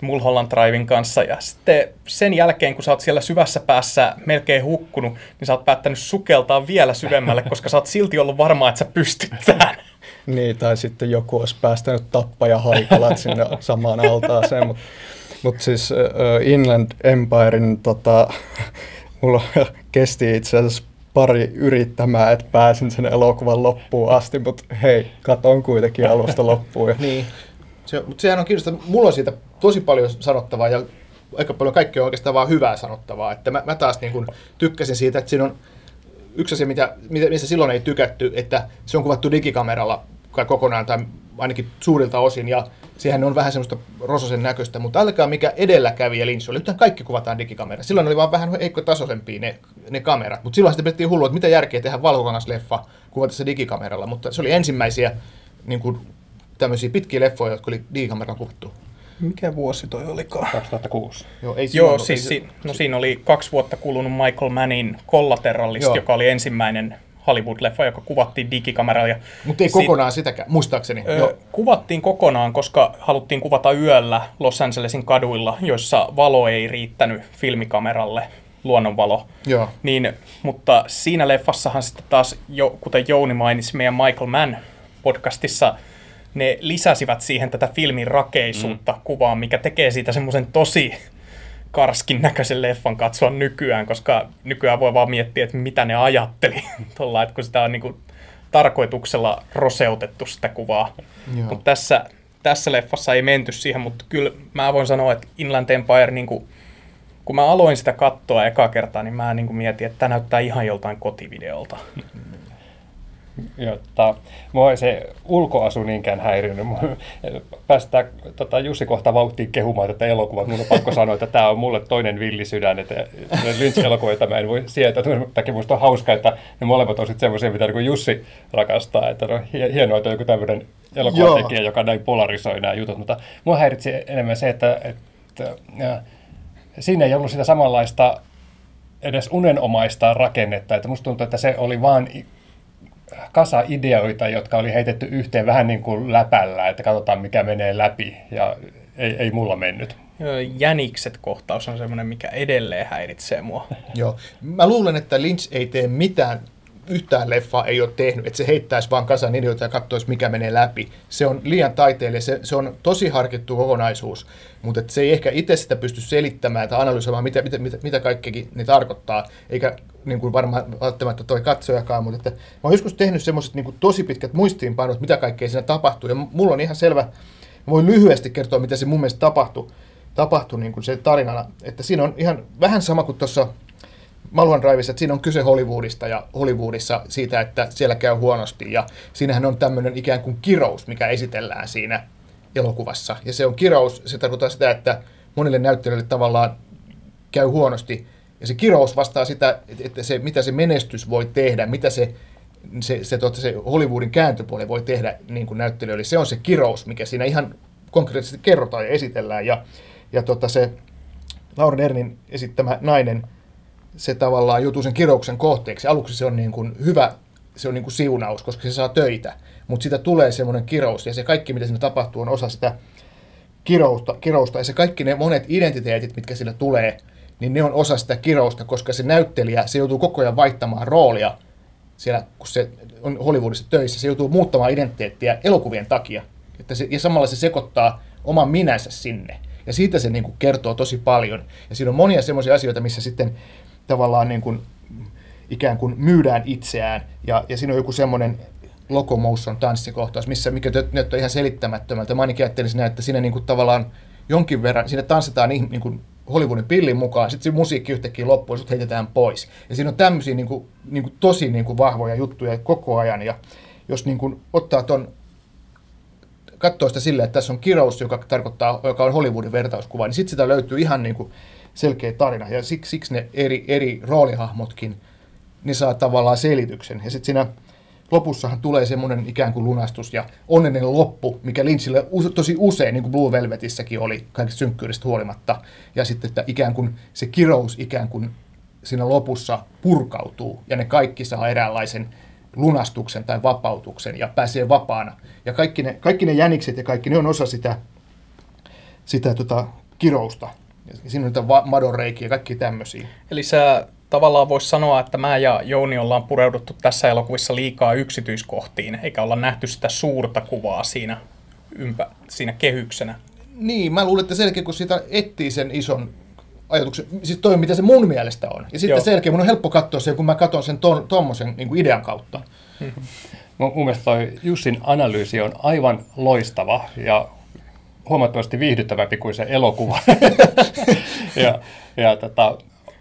Mulholland Drivein kanssa. Ja sitten sen jälkeen, kun sä oot siellä syvässä päässä melkein hukkunut, niin sä oot päättänyt sukeltaa vielä syvemmälle, koska sä oot silti ollut varma, että sä pystyt tähän. Niin, tai sitten joku olisi päästänyt tappaja haikalat sinne samaan altaaseen, mutta mut siis uh, Inland Empirein tota, mulla kesti itse asiassa pari yrittämää, että pääsin sen elokuvan loppuun asti, mutta hei, katon kuitenkin alusta loppuun. Ja... niin, se, mutta sehän on kiinnostavaa. Mulla on siitä tosi paljon sanottavaa ja aika paljon kaikkea oikeastaan vaan hyvää sanottavaa. Että mä, mä taas niin kun tykkäsin siitä, että siinä on yksi asia, mitä, mistä silloin ei tykätty, että se on kuvattu digikameralla kokonaan tai ainakin suurilta osin, ja siihen on vähän semmoista rososen näköistä, mutta ajatelkaa mikä edelläkävijä Lynch oli. Nythän kaikki kuvataan digikameralla. Silloin oli vaan vähän heikko tasoisempia ne, ne kamerat, mutta silloin sitten pidettiin hullua, että mitä järkeä tehdä valkokangasleffa kuvata se digikameralla, mutta se oli ensimmäisiä niin kuin, tämmöisiä pitkiä leffoja, jotka oli digikameralla kuvattu. Mikä vuosi toi olikaan? 2006. Joo, ei Joo siis, ei, si, no siinä oli kaksi vuotta kulunut Michael Mannin Collateralist, joka oli ensimmäinen Hollywood-leffa, joka kuvattiin digikameralla. Mutta ei kokonaan sitäkään, muistaakseni. Öö, Joo. Kuvattiin kokonaan, koska haluttiin kuvata yöllä Los Angelesin kaduilla, joissa valo ei riittänyt filmikameralle, luonnonvalo. Joo. Niin, mutta siinä leffassahan sitten taas, jo, kuten Jouni mainitsi meidän Michael Mann podcastissa, ne lisäsivät siihen tätä filmin rakeisuutta mm. kuvaan, mikä tekee siitä semmoisen tosi karskin näköisen leffan katsoa nykyään, koska nykyään voi vaan miettiä, että mitä ne ajatteli tuolla, että kun sitä on niin kuin tarkoituksella roseutettu sitä kuvaa. Mutta tässä, tässä leffassa ei menty siihen, mutta kyllä mä voin sanoa, että Inland Empire, niin kuin, kun mä aloin sitä katsoa eka kertaa, niin mä niin kuin mietin, että tämä näyttää ihan joltain kotivideolta. Jotta mua ei se ulkoasu niinkään häirinyt. Päästään tota, Jussi kohta vauhtiin kehumaan tätä elokuvaa. Mun on pakko sanoa, että tämä on mulle toinen villisydän, että Lynch-elokuva, jota mä en voi sietää. Takia musta on hauska, että ne molemmat on sitten semmoisia, mitä niin Jussi rakastaa. Että on hienoa, että on joku tämmöinen elokuvatekijä, joka näin polarisoi nämä jutut. Mutta mua häiritsi enemmän se, että, että ja, siinä ei ollut sitä samanlaista edes unenomaista rakennetta. Että musta tuntuu, että se oli vaan kasa ideoita, jotka oli heitetty yhteen vähän niin kuin läpällä, että katsotaan mikä menee läpi ja ei, ei mulla mennyt. Jänikset kohtaus on semmoinen, mikä edelleen häiritsee mua. Joo. Mä luulen, että Lynch ei tee mitään yhtään leffaa ei ole tehnyt, että se heittäisi vaan kasan ideoita ja katsoisi, mikä menee läpi. Se on liian taiteellinen, se, se on tosi harkittu kokonaisuus, mutta se ei ehkä itse sitä pysty selittämään tai analysoimaan, mitä, mitä, mitä, mitä kaikkekin ne tarkoittaa, eikä niin kuin varmaan välttämättä toi katsojakaan, mutta että mä oon joskus tehnyt semmoiset niin tosi pitkät muistiinpanot, mitä kaikkea siinä tapahtuu, ja mulla on ihan selvä, mä voin lyhyesti kertoa, mitä se mun mielestä tapahtui, tapahtui niin kuin se tarinana, että siinä on ihan vähän sama kuin tuossa Malwan Drivessa, että siinä on kyse Hollywoodista ja Hollywoodissa siitä, että siellä käy huonosti. Ja siinähän on tämmöinen ikään kuin kirous, mikä esitellään siinä elokuvassa. Ja se on kirous, se tarkoittaa sitä, että monille näyttelijöille tavallaan käy huonosti. Ja se kirous vastaa sitä, että se, mitä se menestys voi tehdä, mitä se, se, se, totta, se Hollywoodin kääntöpuoli voi tehdä niin kuin näyttelijöille. Se on se kirous, mikä siinä ihan konkreettisesti kerrotaan ja esitellään. Ja, ja tota, se Laura Dernin esittämä nainen – se tavallaan joutuu sen kirouksen kohteeksi. Aluksi se on niin kuin hyvä, se on niin kuin siunaus, koska se saa töitä, mutta siitä tulee semmoinen kirous, ja se kaikki, mitä siinä tapahtuu, on osa sitä kirousta, kirousta, ja se kaikki ne monet identiteetit, mitkä sillä tulee, niin ne on osa sitä kirousta, koska se näyttelijä, se joutuu koko ajan vaihtamaan roolia siellä, kun se on Hollywoodissa töissä, se joutuu muuttamaan identiteettiä elokuvien takia, että se, ja samalla se sekoittaa oman minänsä sinne. Ja siitä se niin kuin kertoo tosi paljon. Ja siinä on monia semmoisia asioita, missä sitten tavallaan niin kuin, ikään kuin myydään itseään. Ja, ja siinä on joku semmoinen locomotion tanssikohtaus, missä, mikä näyttää ihan selittämättömältä. Mä ainakin ajattelin siinä, että siinä niin kuin tavallaan jonkin verran, siinä tanssitaan niin, niin kuin Hollywoodin pillin mukaan, sitten se musiikki yhtäkkiä loppuu ja heitetään pois. Ja siinä on tämmöisiä niin kuin, niin kuin tosi niin kuin vahvoja juttuja koko ajan. Ja jos niin kuin ottaa ton, katsoo sitä silleen, että tässä on kirous, joka tarkoittaa, joka on Hollywoodin vertauskuva, niin sitten sitä löytyy ihan niin kuin selkeä tarina. Ja siksi, siksi ne eri, eri roolihahmotkin, ne saa tavallaan selityksen. Ja sitten siinä lopussahan tulee semmoinen ikään kuin lunastus ja onnellinen loppu, mikä Lynchille tosi usein, niin kuin Blue Velvetissäkin oli, kaikista synkkyydestä huolimatta. Ja sitten, että ikään kuin se kirous ikään kuin siinä lopussa purkautuu ja ne kaikki saa eräänlaisen lunastuksen tai vapautuksen ja pääsee vapaana. Ja kaikki ne, kaikki ne jänikset ja kaikki ne on osa sitä, sitä tota, kirousta. Ja siinä on niitä madonreikiä ja kaikki tämmöisiä. Eli sä tavallaan voisi sanoa, että mä ja Jouni ollaan pureuduttu tässä elokuvissa liikaa yksityiskohtiin, eikä olla nähty sitä suurta kuvaa siinä, ympä, siinä kehyksenä. Niin, mä luulen, että selkeä, kun sitä etsii sen ison ajatuksen, siis toi mitä se mun mielestä on. Ja sitten selkeä, mun on helppo katsoa se, kun mä katson sen tuommoisen niin idean kautta. Mm-hmm. Mun mielestä toi Jussin analyysi on aivan loistava ja huomattavasti viihdyttävämpi kuin se elokuva. ja, ja tota,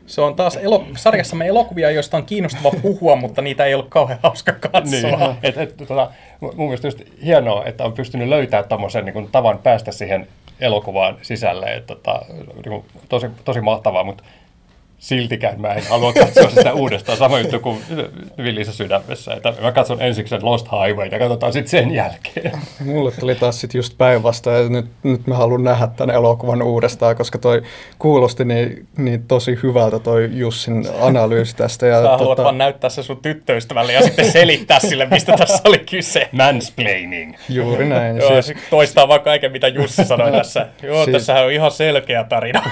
se on taas elo- sarjassamme elokuvia, joista on kiinnostava puhua, mutta niitä ei ole kauhean hauska katsoa. Niin, et, et, tota, mun mielestä just hienoa, että on pystynyt löytämään tämmöisen niin tavan päästä siihen elokuvaan sisälle. Et, tota, niin tosi, tosi mahtavaa, mutta siltikään mä en halua katsoa sitä uudestaan. Sama juttu kuin Villissä sydämessä. Että mä katson ensiksi sen Lost Highway ja katsotaan sitten sen jälkeen. Mulle tuli taas sitten just päinvastoin, että nyt, nyt mä haluan nähdä tämän elokuvan uudestaan, koska toi kuulosti niin, niin tosi hyvältä toi Jussin analyysi tästä. Ja Sä tota... haluat vaan näyttää se sun tyttöystävälle ja sitten selittää sille, mistä tässä oli kyse. Mansplaining. Juuri näin. Joo, siis... toistaa vaan kaiken, mitä Jussi sanoi tässä. Joo, siis... tässähän on ihan selkeä tarina.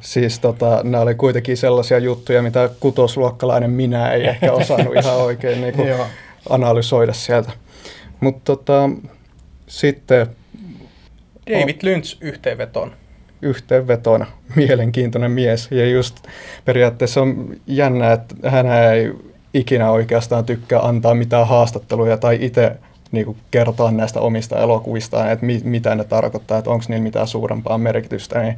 Siis tota, nämä oli kuitenkin sellaisia sellaisia juttuja, mitä kutosluokkalainen minä ei ehkä osannut ihan oikein niin kuin analysoida sieltä. Mutta tota, sitten... David Lynch yhteenveton. Yhteenvetona. Mielenkiintoinen mies. Ja just periaatteessa on jännä, että hän ei ikinä oikeastaan tykkää antaa mitään haastatteluja tai itse niin kertoa näistä omista elokuvistaan, että mi- mitä ne tarkoittaa, että onko niillä mitään suurempaa merkitystä. Niin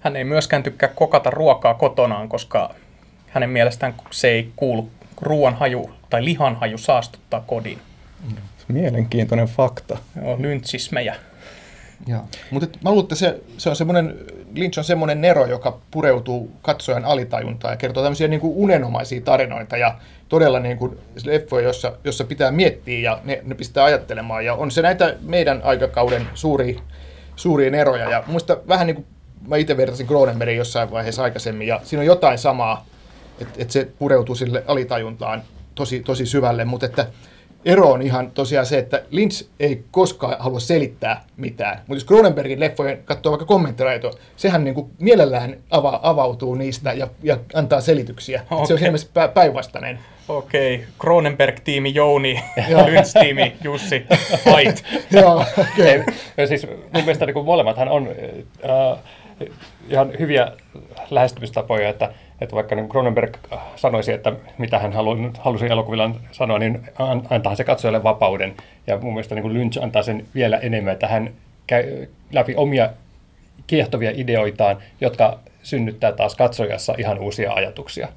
hän ei myöskään tykkää kokata ruokaa kotonaan, koska hänen mielestään se ei kuulu ruoan haju tai lihan haju saastuttaa kodin. Mielenkiintoinen fakta. Joo, lyntsismejä. Mutta mä luulen, että se, se on semmoinen, Lynch on semmoinen nero, joka pureutuu katsojan alitajuntaan ja kertoo tämmöisiä niin kuin unenomaisia tarinoita ja todella niin kuin leffoja, jossa, jossa pitää miettiä ja ne, ne pistää ajattelemaan. Ja on se näitä meidän aikakauden suuria, suuria eroja. Ja muista vähän niin kuin mä itse vertasin Cronenbergin jossain vaiheessa aikaisemmin, ja siinä on jotain samaa, että et se pureutuu sille alitajuntaan tosi, tosi syvälle, mutta että ero on ihan tosiaan se, että Lynch ei koskaan halua selittää mitään. Mutta jos Cronenbergin leffojen katsoo vaikka kommenttiraitoa, sehän niin kuin mielellään ava, avautuu niistä ja, ja antaa selityksiä. Okay. Se on ilmeisesti päinvastainen. Okei, okay. Cronenberg-tiimi Jouni, Lynch-tiimi Jussi, fight. Joo, okay. ja siis mun mielestä niin molemmathan on äh, ihan hyviä lähestymistapoja, että että vaikka niin Cronenberg sanoisi, että mitä hän halu, halusi elokuvilla sanoa, niin antaa se katsojalle vapauden. Ja mun mielestä niin Lynch antaa sen vielä enemmän, että hän käy läpi omia kiehtovia ideoitaan, jotka synnyttää taas katsojassa ihan uusia ajatuksia.